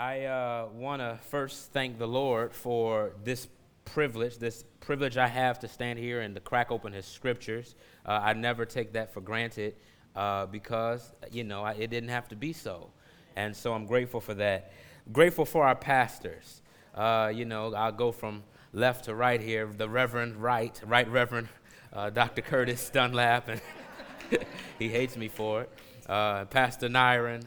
I uh, want to first thank the Lord for this privilege, this privilege I have to stand here and to crack open His scriptures. Uh, I never take that for granted uh, because, you know, I, it didn't have to be so. And so I'm grateful for that. Grateful for our pastors. Uh, you know, I'll go from left to right here. The Reverend Right, Right Reverend uh, Dr. Curtis Dunlap, and he hates me for it. Uh, Pastor Nyron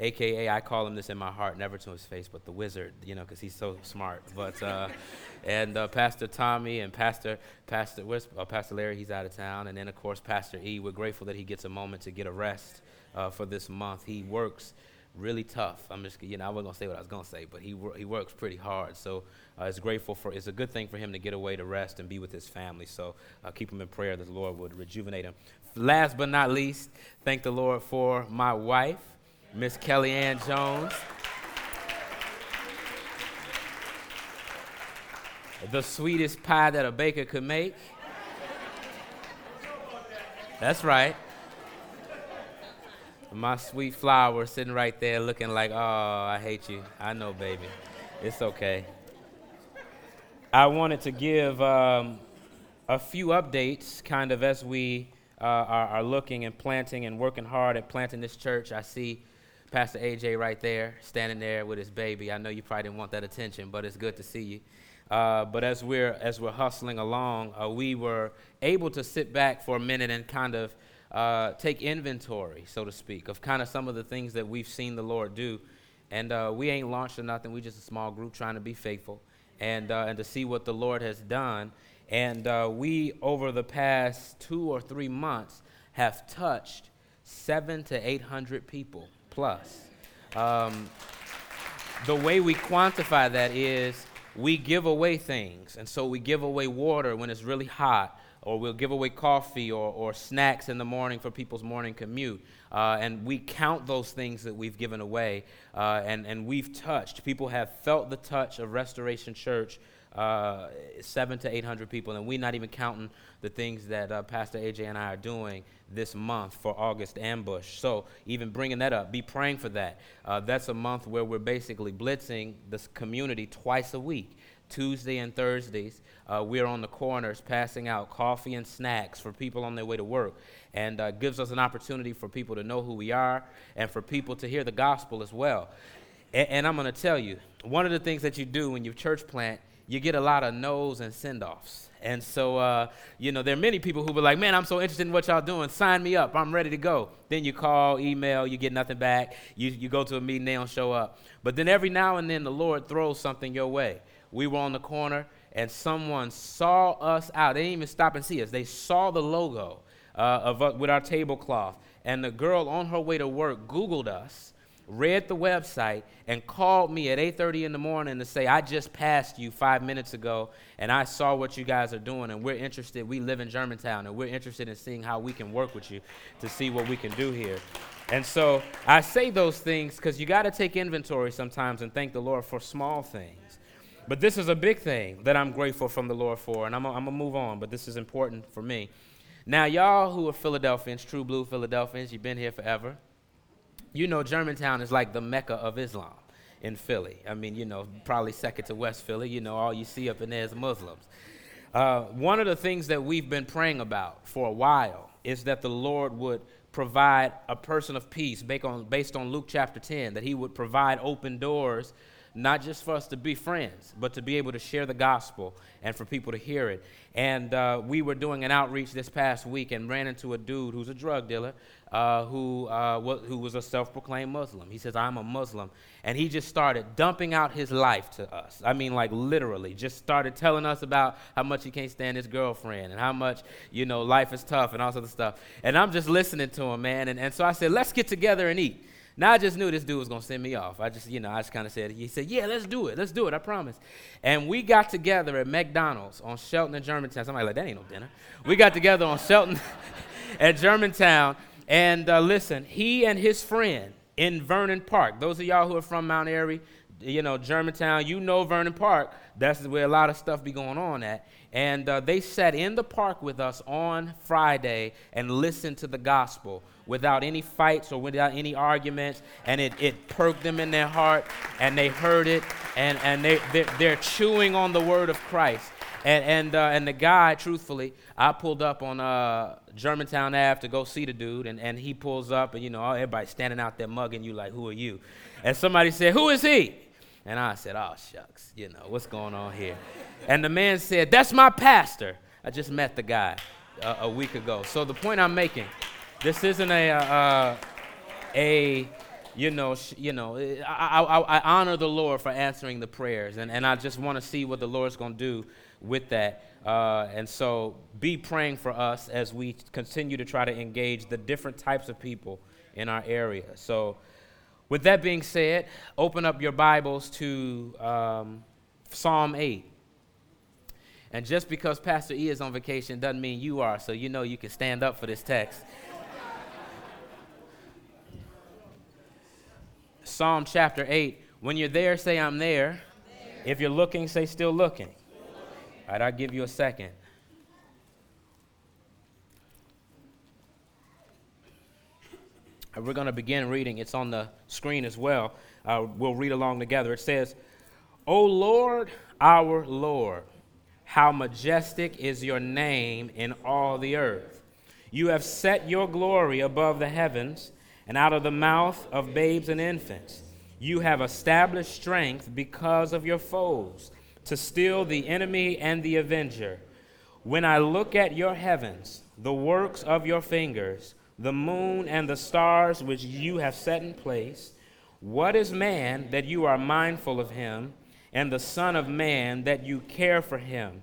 aka I call him this in my heart, never to his face, but the wizard, you know, because he's so smart. But uh, and uh, Pastor Tommy and Pastor Pastor where's uh, Pastor Larry? He's out of town, and then of course Pastor E. We're grateful that he gets a moment to get a rest uh, for this month. He works really tough. I'm just, you know, I wasn't gonna say what I was gonna say, but he wor- he works pretty hard. So uh, it's grateful for. It's a good thing for him to get away to rest and be with his family. So uh, keep him in prayer that the Lord would rejuvenate him. Last but not least, thank the Lord for my wife. Miss Kellyanne Jones. The sweetest pie that a baker could make. That's right. My sweet flower sitting right there looking like, oh, I hate you. I know, baby. It's okay. I wanted to give um, a few updates kind of as we uh, are, are looking and planting and working hard at planting this church. I see Pastor AJ right there, standing there with his baby. I know you probably didn't want that attention, but it's good to see you. Uh, but as we're as we're hustling along, uh, we were able to sit back for a minute and kind of uh, take inventory, so to speak, of kind of some of the things that we've seen the Lord do. And uh, we ain't launched or nothing. We just a small group trying to be faithful, and uh, and to see what the Lord has done. And uh, we over the past two or three months have touched seven to eight hundred people plus. Um, the way we quantify that is we give away things. And so we give away water when it's really hot, or we'll give away coffee or, or snacks in the morning for people's morning commute. Uh, and we count those things that we've given away, uh, and, and we've touched. People have felt the touch of Restoration Church uh, seven to 800 people, and we're not even counting the things that uh, Pastor AJ and I are doing this month for August Ambush. So, even bringing that up, be praying for that. Uh, that's a month where we're basically blitzing this community twice a week. Tuesday and Thursdays, uh, we're on the corners passing out coffee and snacks for people on their way to work. And uh, gives us an opportunity for people to know who we are and for people to hear the gospel as well. And, and I'm going to tell you, one of the things that you do when you church plant you get a lot of no's and send offs. And so, uh, you know, there are many people who be like, man, I'm so interested in what y'all doing. Sign me up. I'm ready to go. Then you call, email, you get nothing back. You, you go to a meeting, they don't show up. But then every now and then the Lord throws something your way. We were on the corner and someone saw us out. They didn't even stop and see us. They saw the logo uh, of, uh, with our tablecloth. And the girl on her way to work Googled us read the website, and called me at 8:30 in the morning to say, "I just passed you five minutes ago, and I saw what you guys are doing, and we're interested. We live in Germantown, and we're interested in seeing how we can work with you to see what we can do here." And so I say those things because you got to take inventory sometimes and thank the Lord for small things. But this is a big thing that I'm grateful from the Lord for, and I'm going to move on, but this is important for me. Now, y'all who are Philadelphians, true blue Philadelphians, you've been here forever you know, Germantown is like the mecca of Islam in Philly. I mean, you know, probably second to West Philly. You know, all you see up in there is Muslims. Uh, one of the things that we've been praying about for a while is that the Lord would provide a person of peace based on, based on Luke chapter 10, that he would provide open doors, not just for us to be friends, but to be able to share the gospel and for people to hear it. And uh, we were doing an outreach this past week and ran into a dude who's a drug dealer uh, who, uh, was, who was a self proclaimed Muslim. He says, I'm a Muslim. And he just started dumping out his life to us. I mean, like literally, just started telling us about how much he can't stand his girlfriend and how much, you know, life is tough and all sorts of stuff. And I'm just listening to him, man. And, and so I said, let's get together and eat. Now I just knew this dude was gonna send me off. I just, you know, I just kind of said, he said, yeah, let's do it, let's do it, I promise. And we got together at McDonald's on Chelten and Germantown. Somebody like that ain't no dinner. We got together on Chelten at Germantown, and uh, listen, he and his friend in Vernon Park. Those of y'all who are from Mount Airy, you know Germantown, you know Vernon Park. That's where a lot of stuff be going on at. And uh, they sat in the park with us on Friday and listened to the gospel without any fights or without any arguments, and it, it perked them in their heart, and they heard it, and, and they, they're, they're chewing on the word of Christ. And, and, uh, and the guy, truthfully, I pulled up on uh, Germantown Ave to go see the dude, and, and he pulls up, and you know, everybody's standing out there mugging you like, who are you? And somebody said, who is he? And I said, oh, shucks, you know, what's going on here? And the man said, that's my pastor. I just met the guy uh, a week ago. So the point I'm making, this isn't a, uh, a you know, sh- you know, I, I, I honor the Lord for answering the prayers, and, and I just want to see what the Lord's going to do with that. Uh, and so be praying for us as we continue to try to engage the different types of people in our area. So, with that being said, open up your Bibles to um, Psalm 8. And just because Pastor E is on vacation doesn't mean you are, so you know you can stand up for this text. Psalm chapter 8. When you're there, say, I'm there. there. If you're looking, say, still looking. All right, I'll give you a second. We're going to begin reading. It's on the screen as well. Uh, we'll read along together. It says, O Lord, our Lord, how majestic is your name in all the earth. You have set your glory above the heavens, and out of the mouth of babes and infants. You have established strength because of your foes, to still the enemy and the avenger. When I look at your heavens, the works of your fingers, the moon and the stars which you have set in place. What is man that you are mindful of him, and the Son of Man that you care for him?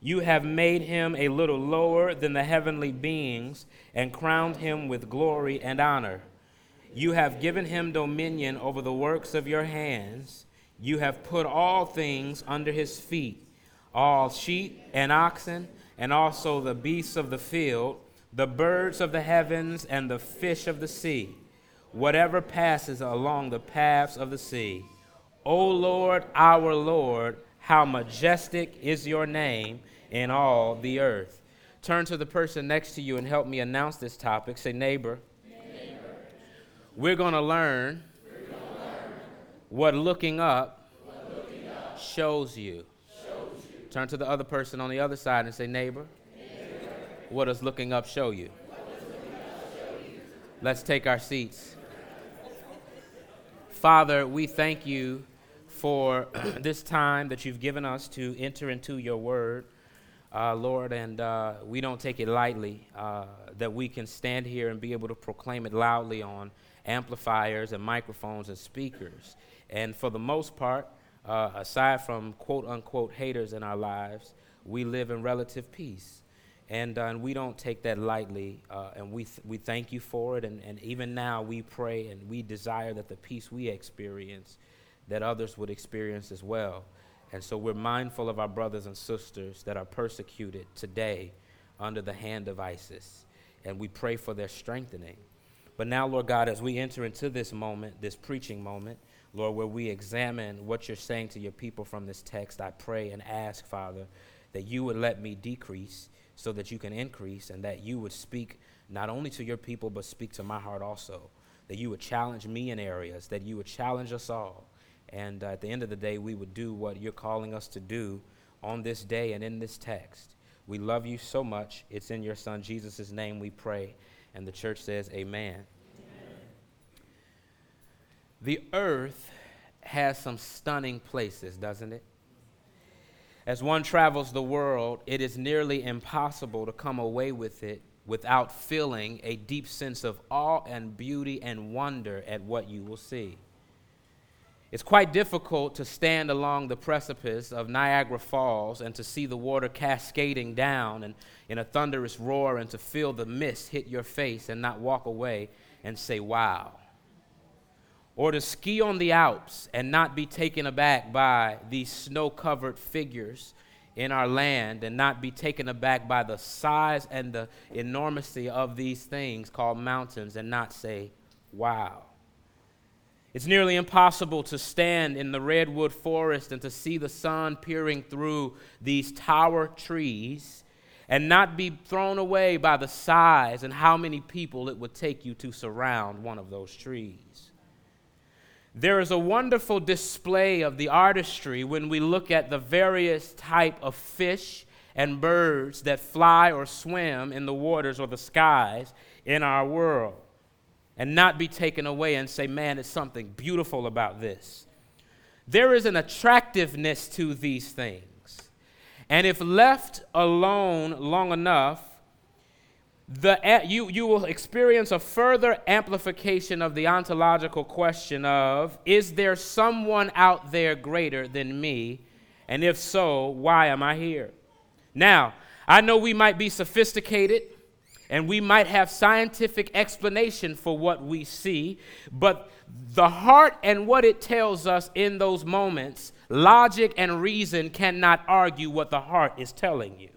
You have made him a little lower than the heavenly beings, and crowned him with glory and honor. You have given him dominion over the works of your hands. You have put all things under his feet all sheep and oxen, and also the beasts of the field the birds of the heavens and the fish of the sea, whatever passes along the paths of the sea. O Lord, our Lord, how majestic is your name in all the earth. Turn to the person next to you and help me announce this topic. Say, neighbor. We're going to learn what looking up, shows, you. Turn to the other person on the other side and say, neighbor. What does looking up show you? Let's take our seats. Father, we thank you for this time that you've given us to enter into your word, uh, Lord, and uh, we don't take it lightly uh, that we can stand here and be able to proclaim it loudly on amplifiers and microphones and speakers. And for the most part, uh, aside from quote unquote haters in our lives, we live in relative peace. And, uh, and we don't take that lightly, uh, and we, th- we thank you for it. And, and even now, we pray and we desire that the peace we experience, that others would experience as well. And so we're mindful of our brothers and sisters that are persecuted today under the hand of ISIS, and we pray for their strengthening. But now, Lord God, as we enter into this moment, this preaching moment, Lord, where we examine what you're saying to your people from this text, I pray and ask, Father, that you would let me decrease so that you can increase and that you would speak not only to your people, but speak to my heart also. That you would challenge me in areas, that you would challenge us all. And uh, at the end of the day, we would do what you're calling us to do on this day and in this text. We love you so much. It's in your Son, Jesus' name, we pray. And the church says, Amen. The earth has some stunning places, doesn't it? As one travels the world, it is nearly impossible to come away with it without feeling a deep sense of awe and beauty and wonder at what you will see. It's quite difficult to stand along the precipice of Niagara Falls and to see the water cascading down and in a thunderous roar and to feel the mist hit your face and not walk away and say, Wow or to ski on the Alps and not be taken aback by these snow covered figures in our land and not be taken aback by the size and the enormity of these things called mountains and not say, wow. It's nearly impossible to stand in the redwood forest and to see the sun peering through these tower trees and not be thrown away by the size and how many people it would take you to surround one of those trees. There is a wonderful display of the artistry when we look at the various type of fish and birds that fly or swim in the waters or the skies in our world and not be taken away and say, man, it's something beautiful about this. There is an attractiveness to these things. And if left alone long enough, the, you, you will experience a further amplification of the ontological question of is there someone out there greater than me? And if so, why am I here? Now, I know we might be sophisticated and we might have scientific explanation for what we see, but the heart and what it tells us in those moments, logic and reason cannot argue what the heart is telling you.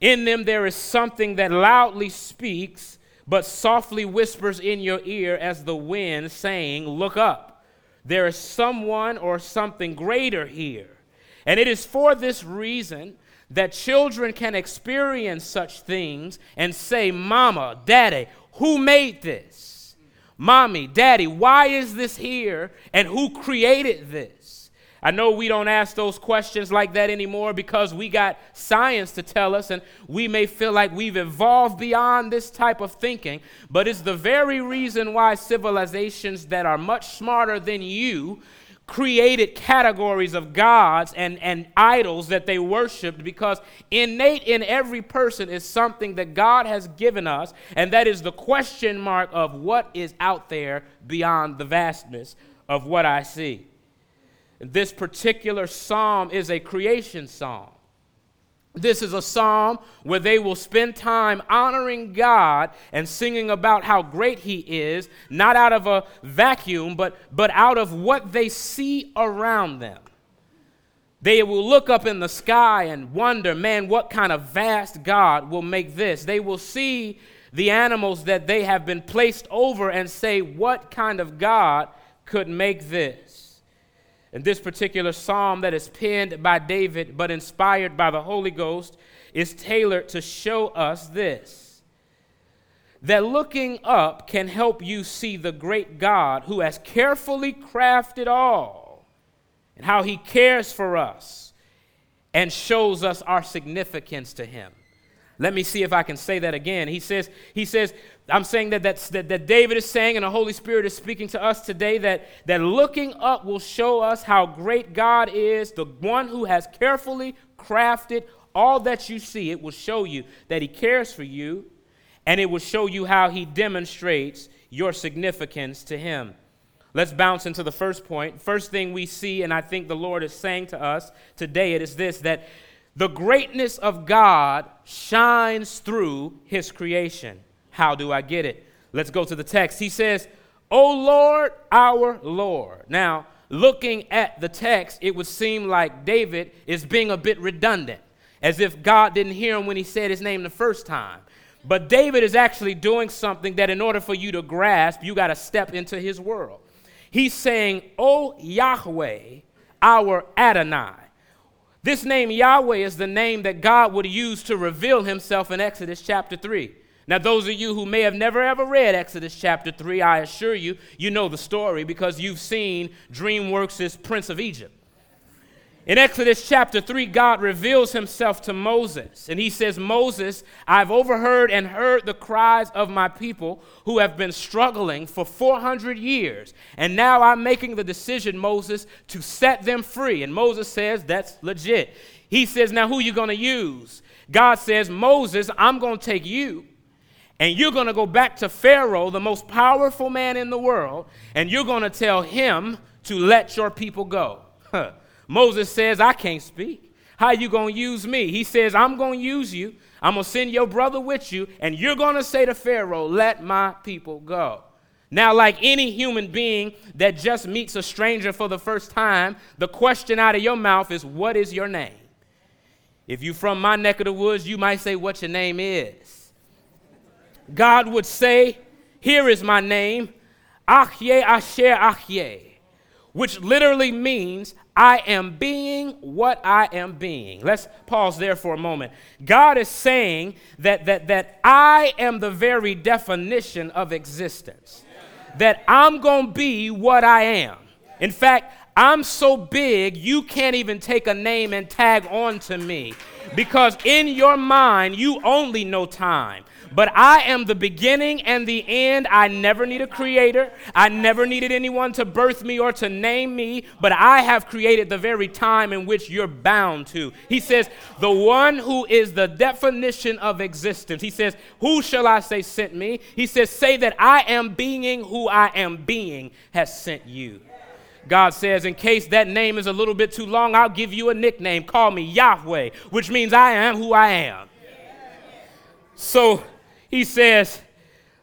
In them, there is something that loudly speaks, but softly whispers in your ear as the wind, saying, Look up. There is someone or something greater here. And it is for this reason that children can experience such things and say, Mama, Daddy, who made this? Mommy, Daddy, why is this here? And who created this? I know we don't ask those questions like that anymore because we got science to tell us, and we may feel like we've evolved beyond this type of thinking. But it's the very reason why civilizations that are much smarter than you created categories of gods and, and idols that they worshiped because innate in every person is something that God has given us, and that is the question mark of what is out there beyond the vastness of what I see. This particular psalm is a creation psalm. This is a psalm where they will spend time honoring God and singing about how great He is, not out of a vacuum, but, but out of what they see around them. They will look up in the sky and wonder, man, what kind of vast God will make this? They will see the animals that they have been placed over and say, what kind of God could make this? And this particular psalm that is penned by David but inspired by the Holy Ghost is tailored to show us this that looking up can help you see the great God who has carefully crafted all and how he cares for us and shows us our significance to him. Let me see if I can say that again. He says, he says, I'm saying that, that's, that, that David is saying, and the Holy Spirit is speaking to us today, that, that looking up will show us how great God is, the one who has carefully crafted all that you see. It will show you that He cares for you, and it will show you how He demonstrates your significance to Him. Let's bounce into the first point. First thing we see, and I think the Lord is saying to us today, it is this that the greatness of God shines through His creation. How do I get it? Let's go to the text. He says, O Lord, our Lord. Now, looking at the text, it would seem like David is being a bit redundant, as if God didn't hear him when he said his name the first time. But David is actually doing something that, in order for you to grasp, you got to step into his world. He's saying, O Yahweh, our Adonai. This name Yahweh is the name that God would use to reveal himself in Exodus chapter 3. Now, those of you who may have never ever read Exodus chapter 3, I assure you, you know the story because you've seen DreamWorks' Prince of Egypt. In Exodus chapter 3, God reveals himself to Moses, and he says, Moses, I've overheard and heard the cries of my people who have been struggling for 400 years, and now I'm making the decision, Moses, to set them free. And Moses says, That's legit. He says, Now who you going to use? God says, Moses, I'm going to take you and you're going to go back to Pharaoh, the most powerful man in the world, and you're going to tell him to let your people go. Moses says, I can't speak. How you going to use me? He says, I'm going to use you. I'm going to send your brother with you, and you're going to say to Pharaoh, let my people go. Now, like any human being that just meets a stranger for the first time, the question out of your mouth is, What is your name? If you're from my neck of the woods, you might say what your name is. God would say, Here is my name, Ahyeh Asher Ahyeh, which literally means I am being what I am being. Let's pause there for a moment. God is saying that, that, that I am the very definition of existence, that I'm going to be what I am. In fact, I'm so big, you can't even take a name and tag on to me because in your mind, you only know time. But I am the beginning and the end. I never need a creator. I never needed anyone to birth me or to name me, but I have created the very time in which you're bound to. He says, The one who is the definition of existence. He says, Who shall I say sent me? He says, Say that I am being who I am being has sent you. God says, in case that name is a little bit too long, I'll give you a nickname. Call me Yahweh, which means I am who I am. So he says,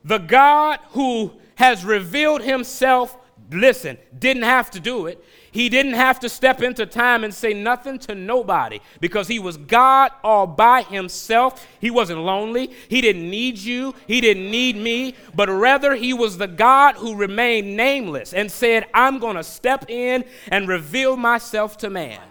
the God who has revealed himself, listen, didn't have to do it. He didn't have to step into time and say nothing to nobody because he was God all by himself. He wasn't lonely. He didn't need you. He didn't need me, but rather he was the God who remained nameless and said, I'm going to step in and reveal myself to man.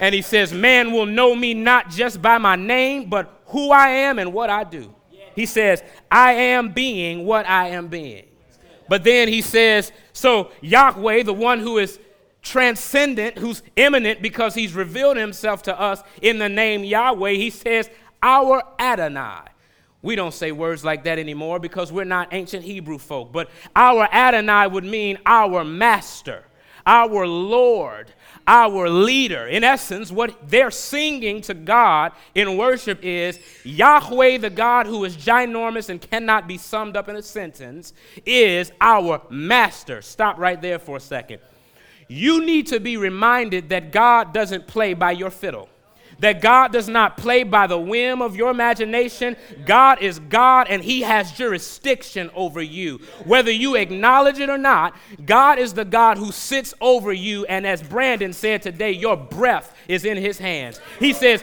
And he says, Man will know me not just by my name, but who I am and what I do. He says, I am being what I am being. But then he says, so Yahweh, the one who is transcendent, who's immanent because he's revealed himself to us in the name Yahweh, he says, our Adonai. We don't say words like that anymore because we're not ancient Hebrew folk, but our Adonai would mean our master, our Lord, our leader. In essence, what they're singing to God in worship is Yahweh, the God who is ginormous and cannot be summed up in a sentence, is our master. Stop right there for a second. You need to be reminded that God doesn't play by your fiddle that God does not play by the whim of your imagination. God is God and He has jurisdiction over you. Whether you acknowledge it or not, God is the God who sits over you. And as Brandon said today, your breath is in His hands. He says,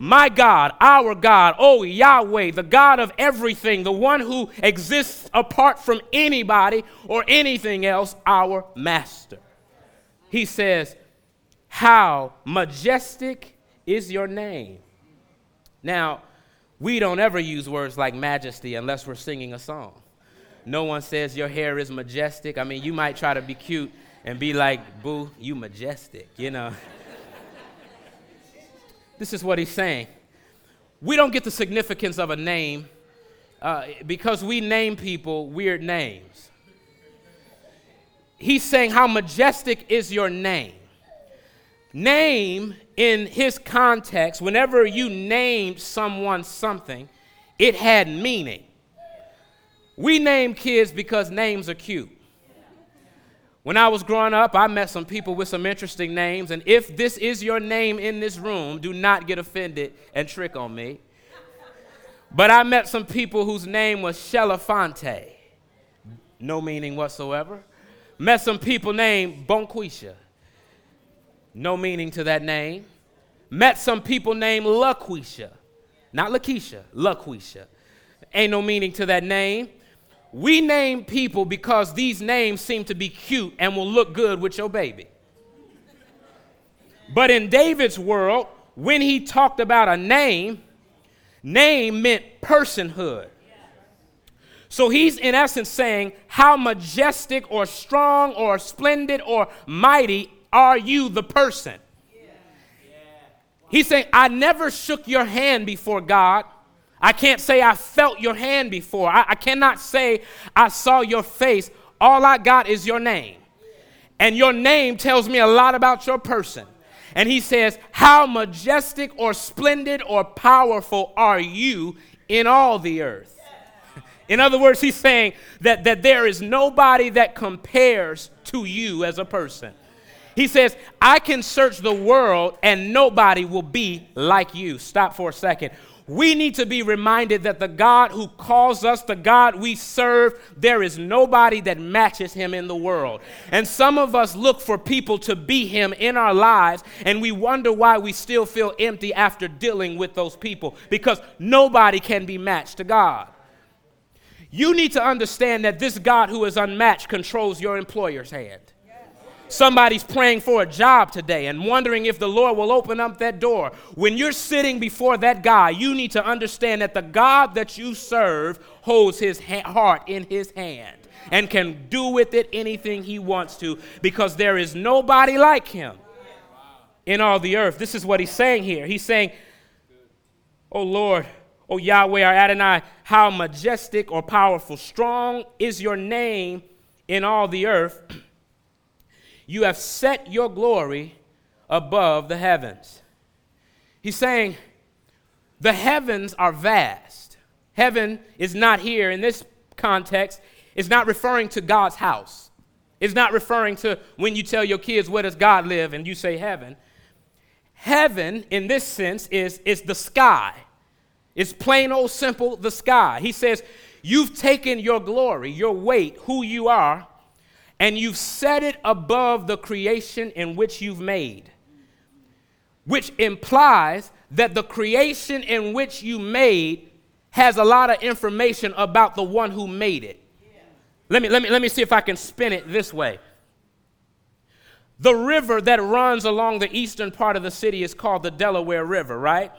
my God, our God, oh Yahweh, the God of everything, the one who exists apart from anybody or anything else, our Master. He says, How majestic is your name. Now, we don't ever use words like majesty unless we're singing a song. No one says your hair is majestic. I mean, you might try to be cute and be like, boo, you majestic, you know. this is what he's saying. We don't get the significance of a name uh, because we name people weird names. He's saying, How majestic is your name? Name in his context, whenever you named someone something, it had meaning. We name kids because names are cute. When I was growing up, I met some people with some interesting names, and if this is your name in this room, do not get offended and trick on me. But I met some people whose name was Shelafonte, no meaning whatsoever. Met some people named Bonquisha, no meaning to that name. Met some people named LaQuisha, not Lakeisha, LaQuisha. Ain't no meaning to that name. We name people because these names seem to be cute and will look good with your baby. But in David's world, when he talked about a name, name meant personhood. So he's in essence saying, How majestic or strong or splendid or mighty are you, the person? He's saying, I never shook your hand before God. I can't say I felt your hand before. I, I, cannot say I saw your face. All I got is your name. And your name tells me a lot about your person. And he says, How majestic or splendid or powerful are you in all the earth? In other words, he's saying that, that there is nobody that compares to you as a person. He says, I can search the world and nobody will be like you. Stop for a second. We need to be reminded that the God who calls us, the God we serve, there is nobody that matches him in the world. And some of us look for people to be him in our lives, and we wonder why we still feel empty after dealing with those people because nobody can be matched to God. You need to understand that this God who is unmatched controls your employer's hand. Somebody's praying for a job today and wondering if the Lord will open up that door. When you're sitting before that guy, you need to understand that the God that you serve holds his ha- heart in his hand and can do with it anything he wants to because there is nobody like him in all the earth. This is what he's saying here. He's saying, Oh Lord, oh Yahweh, our Adonai, how majestic or powerful, strong is your name in all the earth. You have set your glory above the heavens. He's saying, the heavens are vast. Heaven is not here in this context, it's not referring to God's house. It's not referring to when you tell your kids, where does God live? And you say heaven. Heaven, in this sense, is, is the sky. It's plain old simple, the sky. He says, You've taken your glory, your weight, who you are, and you've set it above the creation in which you've made, which implies that the creation in which you made has a lot of information about the one who made it. Let me, let me, let me see if I can spin it this way. The river that runs along the eastern part of the city is called the Delaware River, right?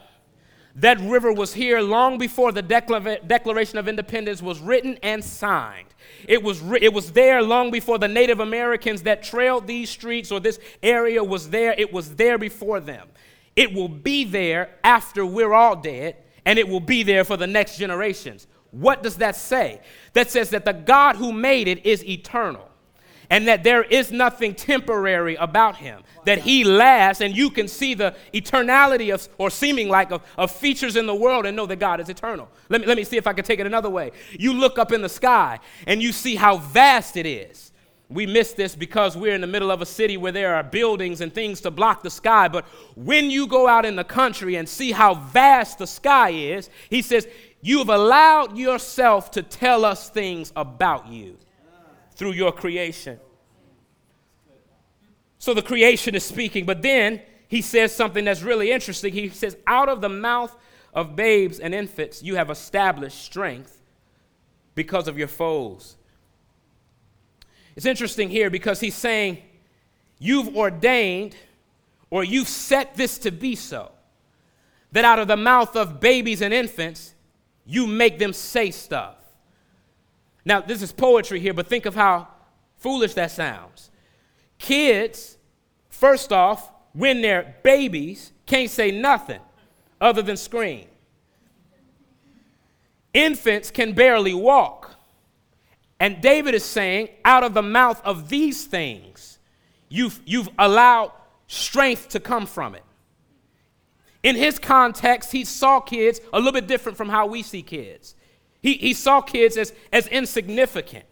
That river was here long before the Declaration of Independence was written and signed. It was, it was there long before the Native Americans that trailed these streets or this area was there. It was there before them. It will be there after we're all dead, and it will be there for the next generations. What does that say? That says that the God who made it is eternal and that there is nothing temporary about him, that he lasts, and you can see the eternality of, or seeming like, of, of features in the world and know that God is eternal. Let me, let me see if I can take it another way. You look up in the sky and you see how vast it is. We miss this because we're in the middle of a city where there are buildings and things to block the sky. But when you go out in the country and see how vast the sky is, he says, You've allowed yourself to tell us things about you through your creation. So the creation is speaking, but then he says something that's really interesting. He says, Out of the mouth of babes and infants, you have established strength because of your foes. It's interesting here because he's saying, You've ordained or you've set this to be so. That out of the mouth of babies and infants, you make them say stuff. Now, this is poetry here, but think of how foolish that sounds. Kids, first off, when they're babies, can't say nothing other than scream. Infants can barely walk. And David is saying, out of the mouth of these things, you've, you've allowed strength to come from it. In his context, he saw kids a little bit different from how we see kids. He, he saw kids as, as insignificant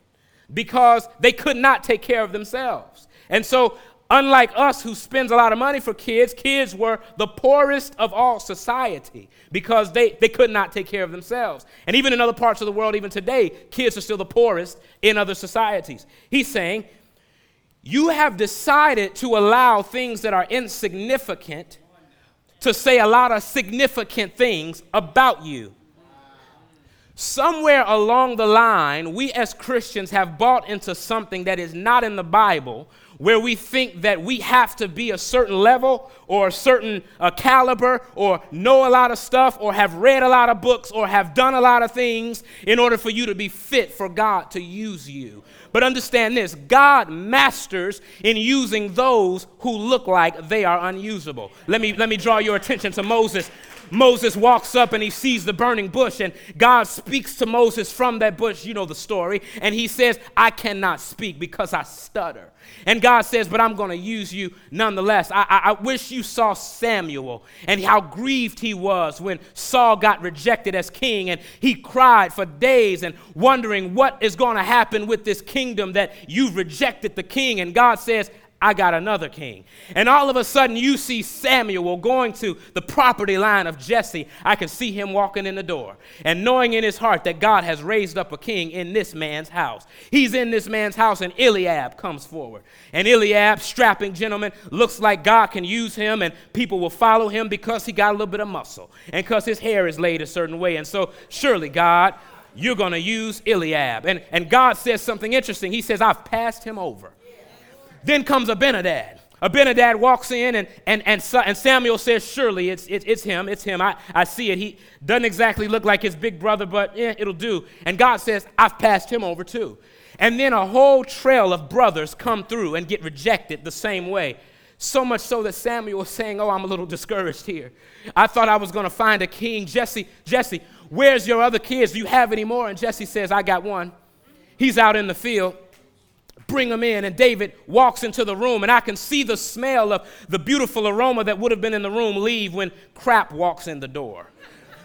because they could not take care of themselves. And so, unlike us who spends a lot of money for kids, kids were the poorest of all society because they, they could not take care of themselves. And even in other parts of the world, even today, kids are still the poorest in other societies. He's saying, You have decided to allow things that are insignificant to say a lot of significant things about you. Somewhere along the line, we as Christians have bought into something that is not in the Bible, where we think that we have to be a certain level or a certain uh, caliber or know a lot of stuff or have read a lot of books or have done a lot of things in order for you to be fit for God to use you. But understand this God masters in using those who look like they are unusable. Let me, let me draw your attention to Moses Moses walks up and he sees the burning bush, and God speaks to Moses from that bush. You know the story. And he says, I cannot speak because I stutter. And God says, But I'm going to use you nonetheless. I, I, I, wish you saw Samuel and how grieved he was when Saul got rejected as king. And he cried for days and wondering what is going to happen with this kingdom that you've rejected the king. And God says, I got another king. And all of a sudden, you see Samuel going to the property line of Jesse. I can see him walking in the door and knowing in his heart that God has raised up a king in this man's house. He's in this man's house, and Eliab comes forward. And Eliab, strapping gentleman, looks like God can use him, and people will follow him because he got a little bit of muscle and because his hair is laid a certain way. And so, surely, God, you're going to use Eliab. And, and God says something interesting. He says, I've passed him over Then comes Abinadab. Abinadab walks in, and, and, and, and Samuel says, Surely it's, it, it's him, it's him. I, I see it. He doesn't exactly look like his big brother, but yeah, it'll do. And God says, I've passed him over too. And then a whole trail of brothers come through and get rejected the same way. So much so that Samuel was saying, Oh, I'm a little discouraged here. I thought I was going to find a king. Jesse, Jesse, where's your other kids? Do you have any more? And Jesse says, I got one. He's out in the field. Bring him in. And David walks into the room, and I can see the smell of the beautiful aroma that would have been in the room leave when Crap walks in the door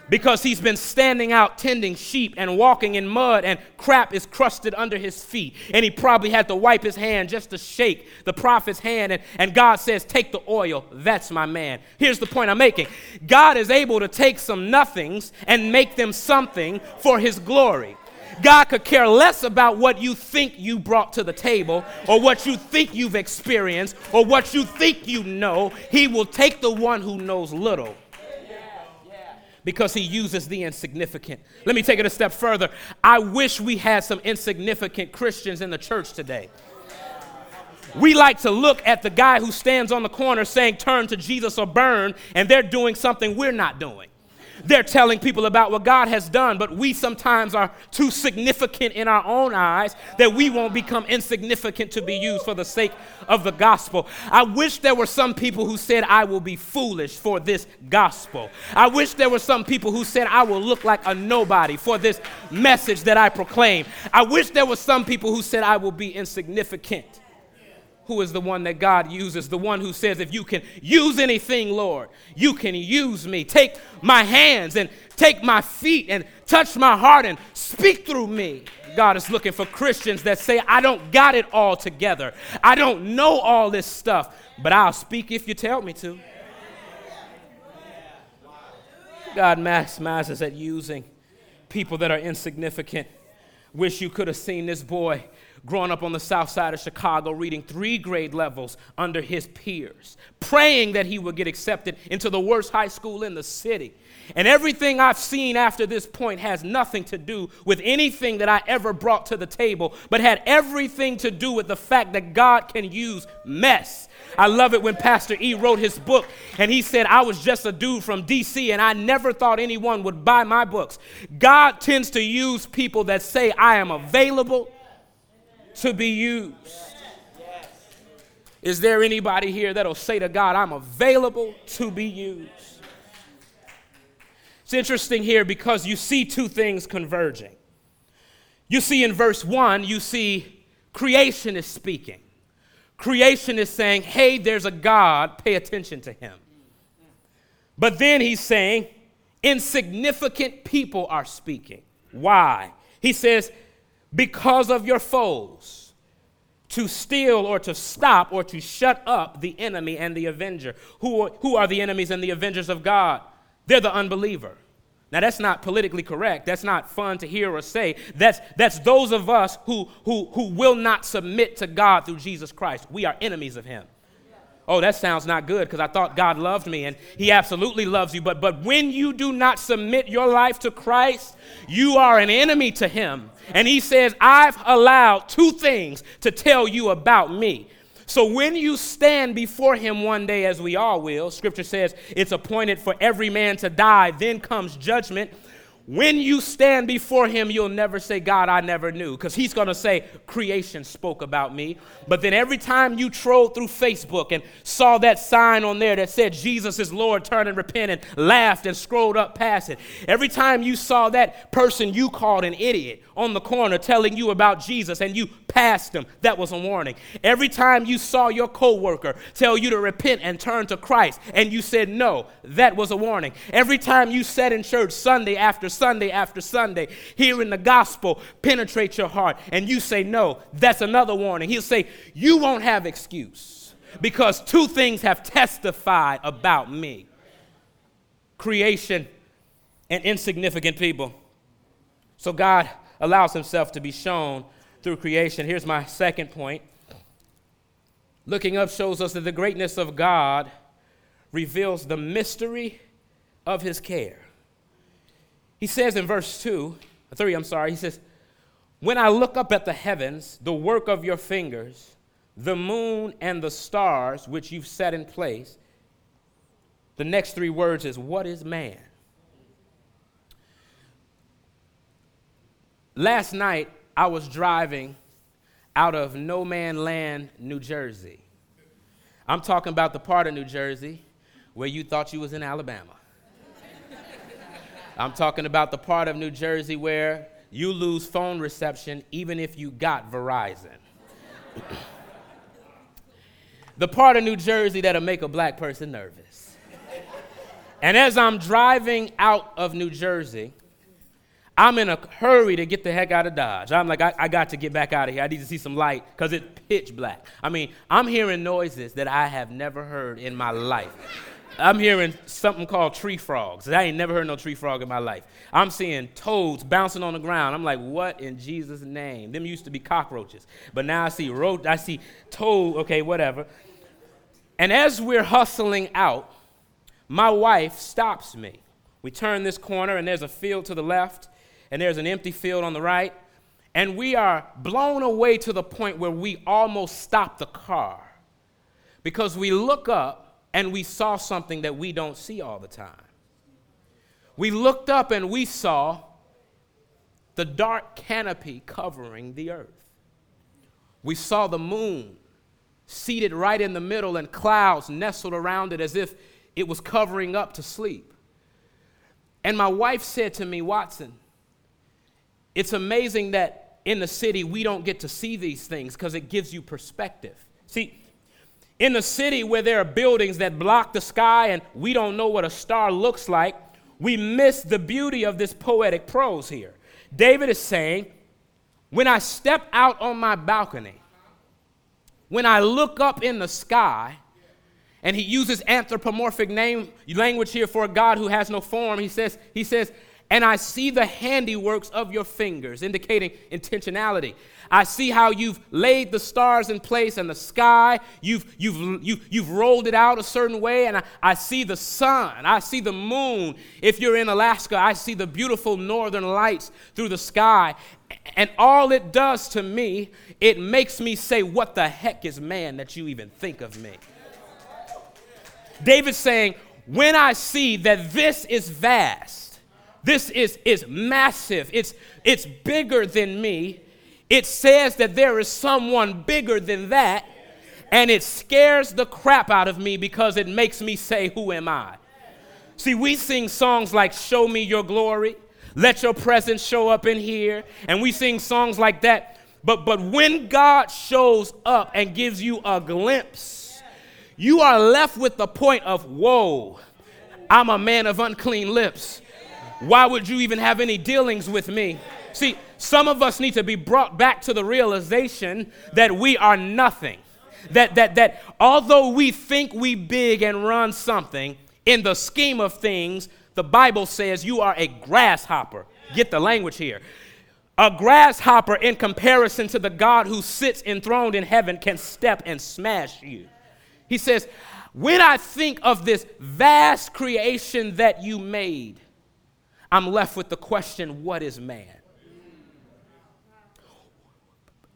because he's been standing out tending sheep and walking in mud and crap is crusted under his feet. And he probably had to wipe his hand just to shake the prophet's hand. And, and God says, Take the oil. That's my man. Here's the point I'm making God is able to take some nothings and make them something for his glory. God could care less about what you think you brought to the table or what you think you've experienced or what you think you know. He will take the one who knows little because he uses the insignificant. Let me take it a step further. I wish we had some insignificant Christians in the church today. We like to look at the guy who stands on the corner saying, Turn to Jesus or burn, and they're doing something we're not doing. They're telling people about what God has done, but we sometimes are too significant in our own eyes that we won't become insignificant to be used for the sake of the gospel. I wish there were some people who said, I will be foolish for this gospel. I wish there were some people who said, I will look like a nobody for this message that I proclaim. I wish there were some people who said, I will be insignificant who is the one that God uses, the one who says, If you can use anything, Lord, you can use me. Take my hands and take my feet and touch my heart and speak through me. God is looking for Christians that say, I don't got it all together. I don't know all this stuff, but I'll speak if you tell me to. God maximizes at using people that are insignificant. Wish you could have seen this boy growing up on the south side of Chicago, reading three grade levels under his peers, praying that he would get accepted into the worst high school in the city. And everything I've seen after this point has nothing to do with anything that I ever brought to the table, but had everything to do with the fact that God can use mess. I love it when Pastor E wrote his book and he said, I was just a dude from DC and I never thought anyone would buy my books. God tends to use people that say, I am available to be used. Is there anybody here that'll say to God, I'm available to be used? It's interesting here because you see two things converging. You see in verse 1, you see creation is speaking. Creation is saying, hey, there's a God, pay attention to him. But then he's saying, insignificant people are speaking. Why? He says, because of your foes to steal or to stop or to shut up the enemy and the avenger. Who are, who are the enemies and the avengers of God? They're the unbeliever. Now, that's not politically correct. That's not fun to hear or say. That's, that's those of us who, who, who will not submit to God through Jesus Christ. We are enemies of Him. Oh, that sounds not good because I thought God loved me and He absolutely loves you. But, but when you do not submit your life to Christ, you are an enemy to Him. And He says, I've allowed two things to tell you about me. So when you stand before Him one day, as we all will, Scripture says it's appointed for every man to die, then comes judgment. When you stand before him, you'll never say, God, I never knew, because he's going to say, creation spoke about me. But then every time you trolled through Facebook and saw that sign on there that said, Jesus is Lord, turn and repent, and laughed and scrolled up past it, every time you saw that person you called an idiot on the corner telling you about Jesus and you passed him, that was a warning. Every time you saw your coworker tell you to repent and turn to Christ and you said no, that was a warning. Every time you sat in church Sunday after Sunday after Sunday, hearing the gospel penetrate your heart, and you say no, that's another warning. He'll say, You won't have excuse because two things have testified about me creation and insignificant people. So God allows himself to be shown through creation. Here's my second point. Looking up shows us that the greatness of God reveals the mystery of his care. He says in verse 2, uh, 3, I'm sorry, he says, When I look up at the heavens, the work of your fingers, the moon and the stars which you've set in place, the next three words is, What is man? Last night, I was driving out of No Man Land, New Jersey. I'm talking about the part of New Jersey where you thought you was in Alabama. I'm talking about the part of New Jersey where you lose phone reception even if you got Verizon. the part of New Jersey that'll make a black person nervous. and as I'm driving out of New Jersey, I'm in a hurry to get the heck out of Dodge. I'm like, I, I got to get back out of here. I need to see some light because it's pitch black. I mean, I'm hearing noises that I have never heard in my life. I'm hearing something called tree frogs. I ain't never heard no tree frog in my life. I'm seeing toads bouncing on the ground. I'm like, what in Jesus' name? Them used to be cockroaches, but now I see ro- I see toad. Okay, whatever. And as we're hustling out, my wife stops me. We turn this corner, and there's a field to the left, and there's an empty field on the right. And we are blown away to the point where we almost stop the car because we look up and we saw something that we don't see all the time. We looked up and we saw the dark canopy covering the earth. We saw the moon seated right in the middle and clouds nestled around it as if it was covering up to sleep. And my wife said to me, Watson, it's amazing that in the city we don't get to see these things because it gives you perspective. See, in a city where there are buildings that block the sky and we don't know what a star looks like, we miss the beauty of this poetic prose here. David is saying, When I step out on my balcony, when I look up in the sky, and he uses anthropomorphic name language here for a God who has no form. He says, he says, and I see the handiworks of your fingers, indicating intentionality. I see how you've laid the stars in place and the sky. You've, you've, you, you've rolled it out a certain way, and I, I see the sun. I see the moon. If you're in Alaska, I see the beautiful northern lights through the sky. And all it does to me, it makes me say, What the heck is man that you even think of me? David's saying, When I see that this is vast, this is, is massive. It's, it's bigger than me. It says that there is someone bigger than that. And it scares the crap out of me because it makes me say, Who am I? See, we sing songs like Show Me Your Glory, Let Your Presence Show Up in Here, and we sing songs like that. But, but when God shows up and gives you a glimpse, you are left with the point of, Whoa, I'm a man of unclean lips. Why would you even have any dealings with me? See, some of us need to be brought back to the realization that we are nothing. That, that, that although we think we big and run something, in the scheme of things, the Bible says you are a grasshopper. Get the language here. A grasshopper, in comparison to the God who sits enthroned in heaven, can step and smash you. He says, When I think of this vast creation that you made, I'm left with the question what is man?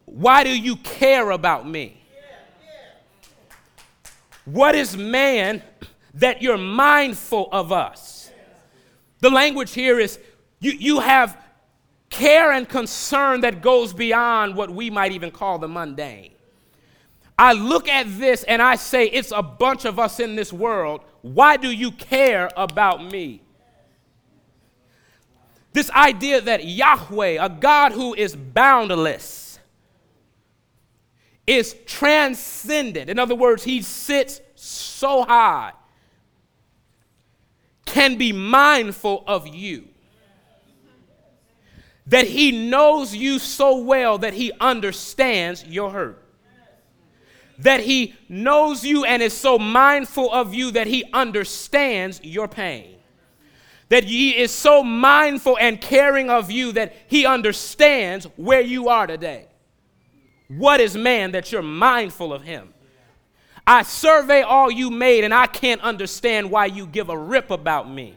Why do you care about me? What is man that you're mindful of us? The language here is you, you have care and concern that goes beyond what we might even call the mundane. I look at this and I say, it's a bunch of us in this world. Why do you care about me? This idea that Yahweh, a God who is boundless, is transcendent. In other words, he sits so high, can be mindful of you. That he knows you so well that he understands your hurt. That he knows you and is so mindful of you that he understands your pain that he is so mindful and caring of you that he understands where you are today. What is man that you're mindful of him? I survey all you made and I can't understand why you give a rip about me.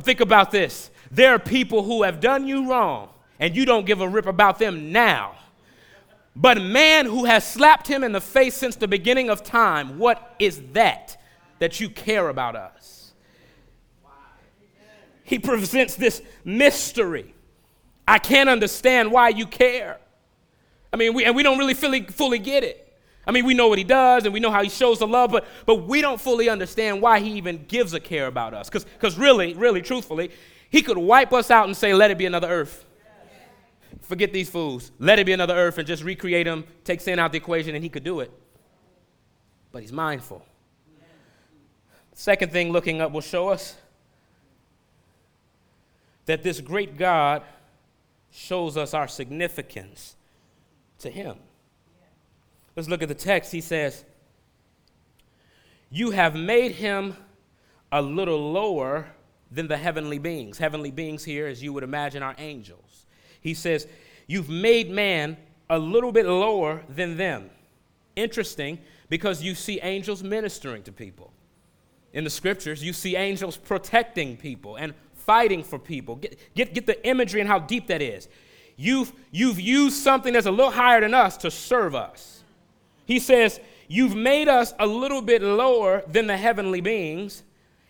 Think about this. There are people who have done you wrong and you don't give a rip about them now. But man who has slapped him in the face since the beginning of time, what is that that you care about us? He presents this mystery. I can't understand why you care. I mean, we, and we don't really fully, fully get it. I mean, we know what he does and we know how he shows the love, but, but we don't fully understand why he even gives a care about us. Because really, really, truthfully, he could wipe us out and say, let it be another earth. Forget these fools. Let it be another earth and just recreate them, take sin out the equation, and he could do it. But he's mindful. Second thing looking up will show us that this great God shows us our significance to him. Let's look at the text. He says, You have made him a little lower than the heavenly beings. Heavenly beings here, as you would imagine, are angels. He says, You've made man a little bit lower than them. Interesting, because you see angels ministering to people. In the scriptures, you see angels protecting people and fighting for people. Get, get, get the imagery and how deep that is. You've, you've used something that's a little higher than us to serve us. He says, You've made us a little bit lower than the heavenly beings,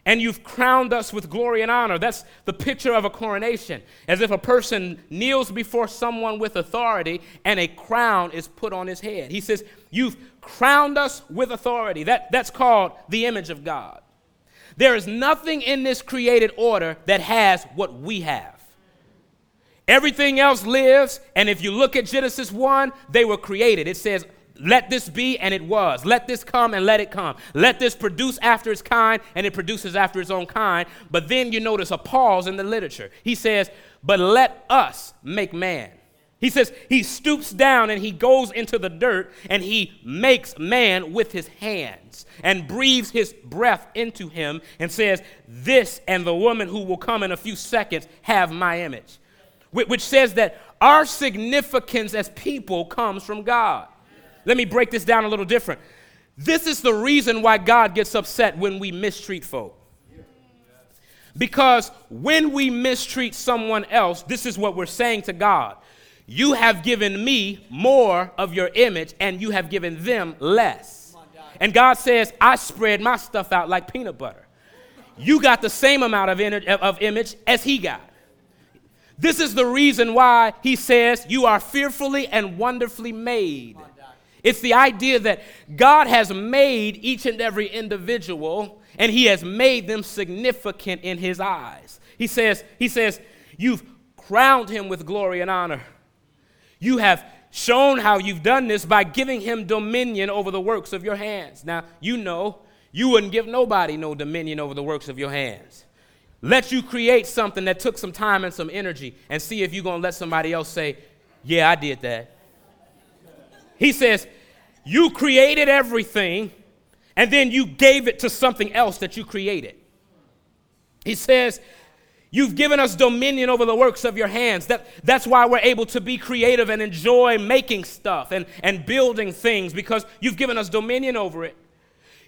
and you've crowned us with glory and honor. That's the picture of a coronation, as if a person kneels before someone with authority and a crown is put on his head. He says, You've crowned us with authority. That, that's called the image of God. There is nothing in this created order that has what we have. Everything else lives, and if you look at Genesis 1, they were created. It says, let this be, and it was. Let this come, and let it come. Let this produce after its kind, and it produces after its own kind. But then you notice a pause in the literature. He says, But let us make man. He says, He stoops down and he goes into the dirt, and he makes man with his hands, and breathes his breath into him, and says, This and the woman who will come in a few seconds have my image. Which says that our significance as people comes from God. Let me break this down a little different. This is the reason why God gets upset when we mistreat folk. Because when we mistreat someone else, this is what we're saying to God You have given me more of your image, and you have given them less. And God says, I spread my stuff out like peanut butter. You got the same amount of, of image as he got. This is the reason why he says, You are fearfully and wonderfully made. It's the idea that God has made each and every individual and he has made them significant in his eyes. He says, he says, you've crowned him with glory and honor. You have shown how you've done this by giving him dominion over the works of your hands. Now, you know, you wouldn't give nobody no dominion over the works of your hands. Let you create something that took some time and some energy and see if you're going to let somebody else say, Yeah, I did that. He says, You created everything, and then you gave it to something else that you created. He says, You've given us dominion over the works of your hands. That, that's why we're able to be creative and enjoy making stuff and, and building things because you've given us dominion over it.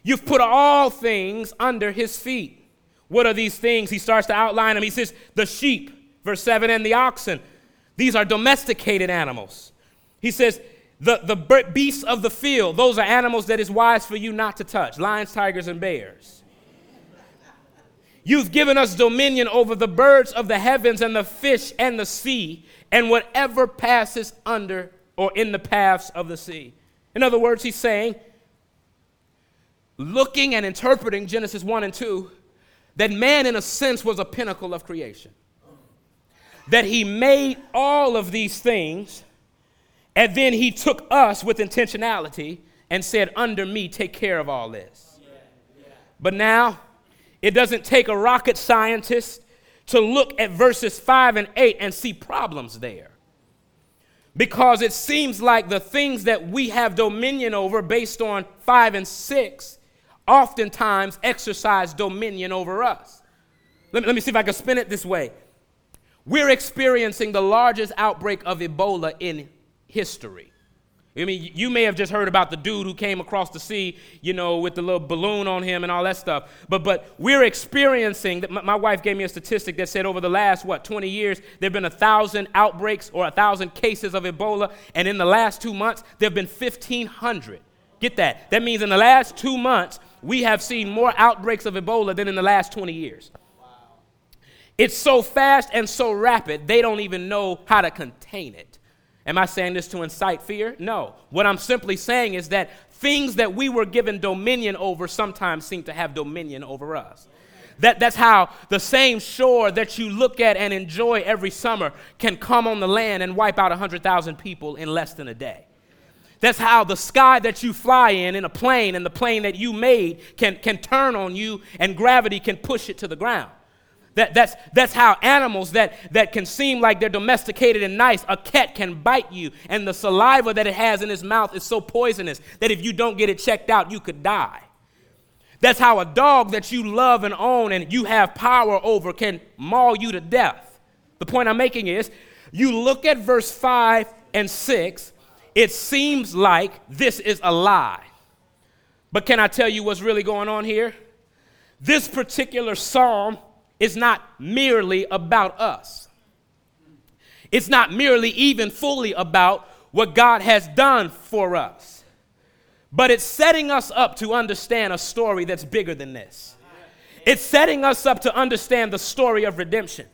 You've put all things under his feet. What are these things? He starts to outline them. He says, The sheep, verse 7, and the oxen. These are domesticated animals. He says, the, the beasts of the field, those are animals that is wise for you not to touch lions, tigers, and bears. You've given us dominion over the birds of the heavens and the fish and the sea and whatever passes under or in the paths of the sea. In other words, he's saying, looking and interpreting Genesis 1 and 2, that man, in a sense, was a pinnacle of creation. That he made all of these things and then he took us with intentionality and said, Under me, take care of all this. Yeah, yeah. But now, it doesn't take a rocket scientist to look at verses 5 and 8 and see problems there. Because it seems like the things that we have dominion over based on 5 and 6 oftentimes exercise dominion over us. Let me, let me see if I can spin it this way. We're experiencing the largest outbreak of Ebola in history. I mean, you may have just heard about the dude who came across the sea, you know, with the little balloon on him and all that stuff. But but we're experiencing. My, wife gave me a statistic that said over the last what 20 years there've been a thousand outbreaks or a thousand cases of Ebola, and in the last two months there've been 1,500. Get that? That means in the last two months we have seen more outbreaks of Ebola than in the last 20 years. It's so fast and so rapid they don't even know how to contain it. Am I saying this to incite fear? No. What I'm simply saying is that things that we were given dominion over sometimes seem to have dominion over us. That, that's how the same shore that you look at and enjoy every summer can come on the land and wipe out 100,000 people in less than a day. That's how the sky that you fly in, in a plane, and the plane that you made can, can turn on you and gravity can push it to the ground. That, that's, that's how animals that, that can seem like they're domesticated and nice, a cat can bite you, and the saliva that it has in its mouth is so poisonous that if you don't get it checked out, you could die. That's how a dog that you love and own and you have power over can maul you to death. The point I'm making is you look at verse 5 and 6, it seems like this is a lie. But can I tell you what's really going on here? This particular psalm is not merely about us. It's not merely even fully about what God has done for us, but it's setting us up to understand a story that's bigger than this. It's setting us up to understand the story of redemption.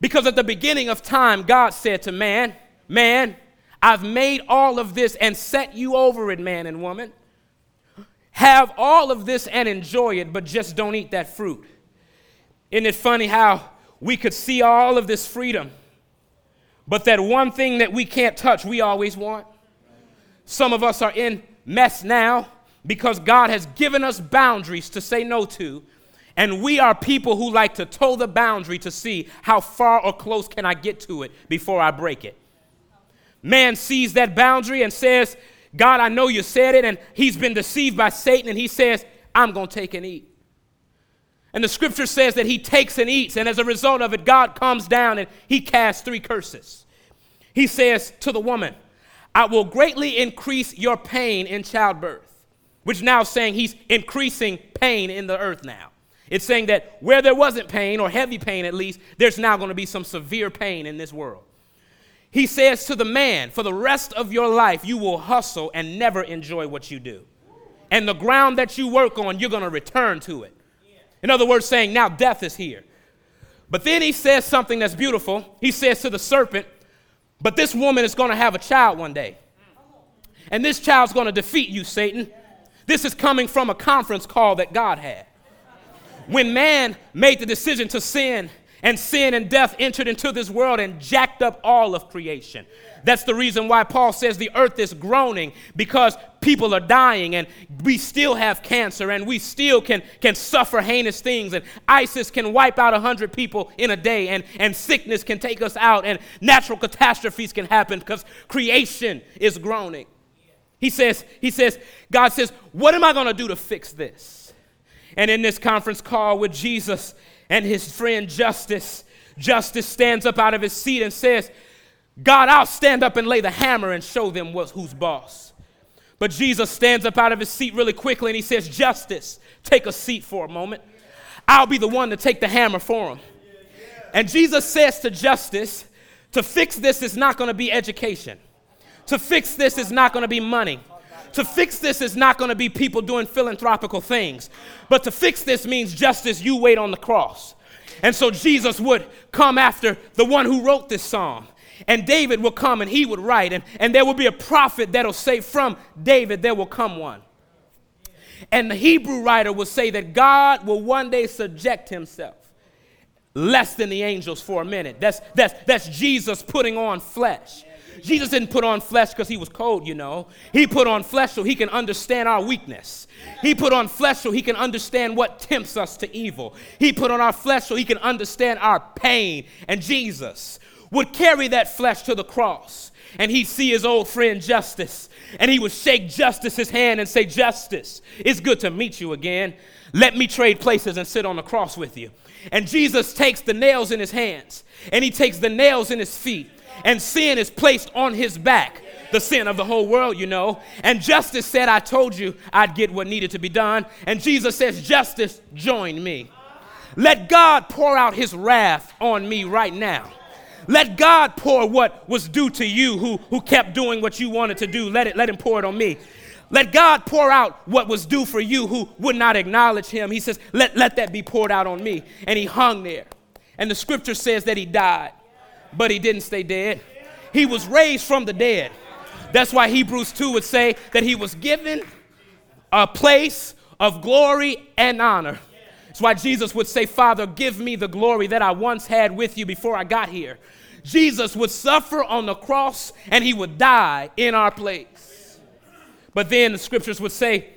Because at the beginning of time, God said to man, Man, I've made all of this and set you over it, man and woman. Have all of this and enjoy it, but just don't eat that fruit. Isn't it funny how we could see all of this freedom, but that one thing that we can't touch, we always want? Some of us are in mess now because God has given us boundaries to say no to, and we are people who like to toe the boundary to see how far or close can I get to it before I break it. Man sees that boundary and says, God, I know you said it, and he's been deceived by Satan, and he says, I'm going to take and eat. And the scripture says that he takes and eats, and as a result of it, God comes down and he casts three curses. He says to the woman, I will greatly increase your pain in childbirth, which now saying he's increasing pain in the earth now. It's saying that where there wasn't pain, or heavy pain at least, there's now going to be some severe pain in this world. He says to the man, For the rest of your life, you will hustle and never enjoy what you do. And the ground that you work on, you're going to return to it. In other words, saying, now death is here. But then he says something that's beautiful. He says to the serpent, but this woman is going to have a child one day. And this child's going to defeat you, Satan. This is coming from a conference call that God had. When man made the decision to sin, and sin and death entered into this world and jacked up all of creation. That's the reason why Paul says the earth is groaning because people are dying and we still have cancer and we still can, can suffer heinous things and ISIS can wipe out 100 people in a day and, and sickness can take us out and natural catastrophes can happen because creation is groaning. He says, he says, God says, what am I going to do to fix this? And in this conference call with Jesus and his friend Justice, Justice stands up out of his seat and says, God, I'll stand up and lay the hammer and show them who's boss. But Jesus stands up out of his seat really quickly and he says, Justice, take a seat for a moment. I'll be the one to take the hammer for him. And Jesus says to Justice, to fix this is not going to be education. To fix this is not going to be money. To fix this is not going to be people doing philanthropical things. But to fix this means justice, you wait on the cross. And so Jesus would come after the one who wrote this psalm. And David will come and he would write, and, and there will be a prophet that'll say, From David, there will come one. And the Hebrew writer will say that God will one day subject himself less than the angels for a minute. That's, that's, that's Jesus putting on flesh. Jesus didn't put on flesh because he was cold, you know. He put on flesh so he can understand our weakness. He put on flesh so he can understand what tempts us to evil. He put on our flesh so he can understand our pain. And Jesus would carry that flesh to the cross and he'd see his old friend Justice and he would shake Justice's hand and say, Justice, it's good to meet you again. Let me trade places and sit on the cross with you. And Jesus takes the nails in his hands and he takes the nails in his feet, and sin is placed on his back. the sin of the whole world, you know. And justice said, I told you I'd get what needed to be done. And Jesus says, Justice, join me. Let God pour out his wrath on me right now. Let God pour what was due to you who, who kept doing what you wanted to do. Let, it, let him pour it on me. Let God pour out what was due for you who would not acknowledge him. He says, let, let that be poured out on me. And he hung there. And the scripture says that he died, but he didn't stay dead. He was raised from the dead. That's why Hebrews 2 would say that he was given a place of glory and honor. That's why Jesus would say, Father, give me the glory that I once had with you before I got here. Jesus would suffer on the cross and he would die in our place. But then the scriptures would say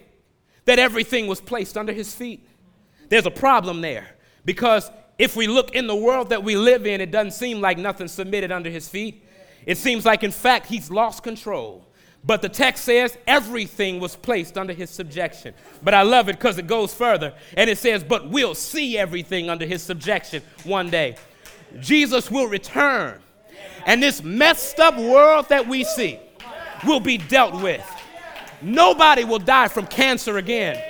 that everything was placed under his feet. There's a problem there because if we look in the world that we live in, it doesn't seem like nothing submitted under his feet. It seems like, in fact, he's lost control. But the text says everything was placed under his subjection. But I love it because it goes further and it says, But we'll see everything under his subjection one day. Jesus will return, and this messed up world that we see will be dealt with. Nobody will die from cancer again.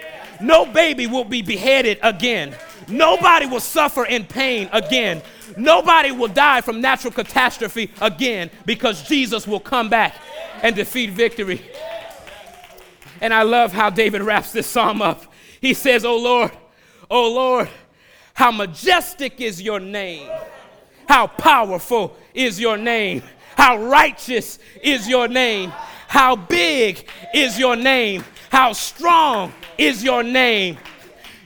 No baby will be beheaded again. Nobody will suffer in pain again. Nobody will die from natural catastrophe again because Jesus will come back and defeat victory. And I love how David wraps this psalm up. He says, Oh Lord, oh Lord, how majestic is your name. How powerful is your name. How righteous is your name. How big is your name. How strong is your name.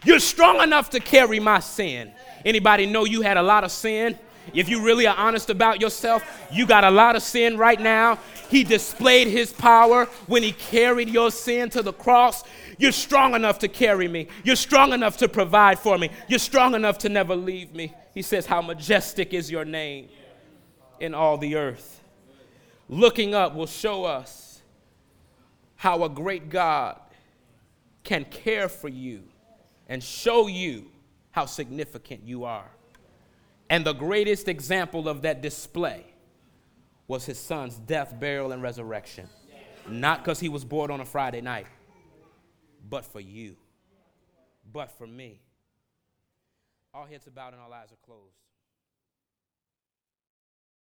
You're strong enough to carry my sin. Anybody know you had a lot of sin? If you really are honest about yourself, you got a lot of sin right now. He displayed his power when he carried your sin to the cross. You're strong enough to carry me. You're strong enough to provide for me. You're strong enough to never leave me. He says, How majestic is your name in all the earth. Looking up will show us how a great God can care for you and show you how significant you are. And the greatest example of that display was his son's death, burial, and resurrection. Not because he was born on a Friday night, but for you, but for me. All heads are bowed and all eyes are closed.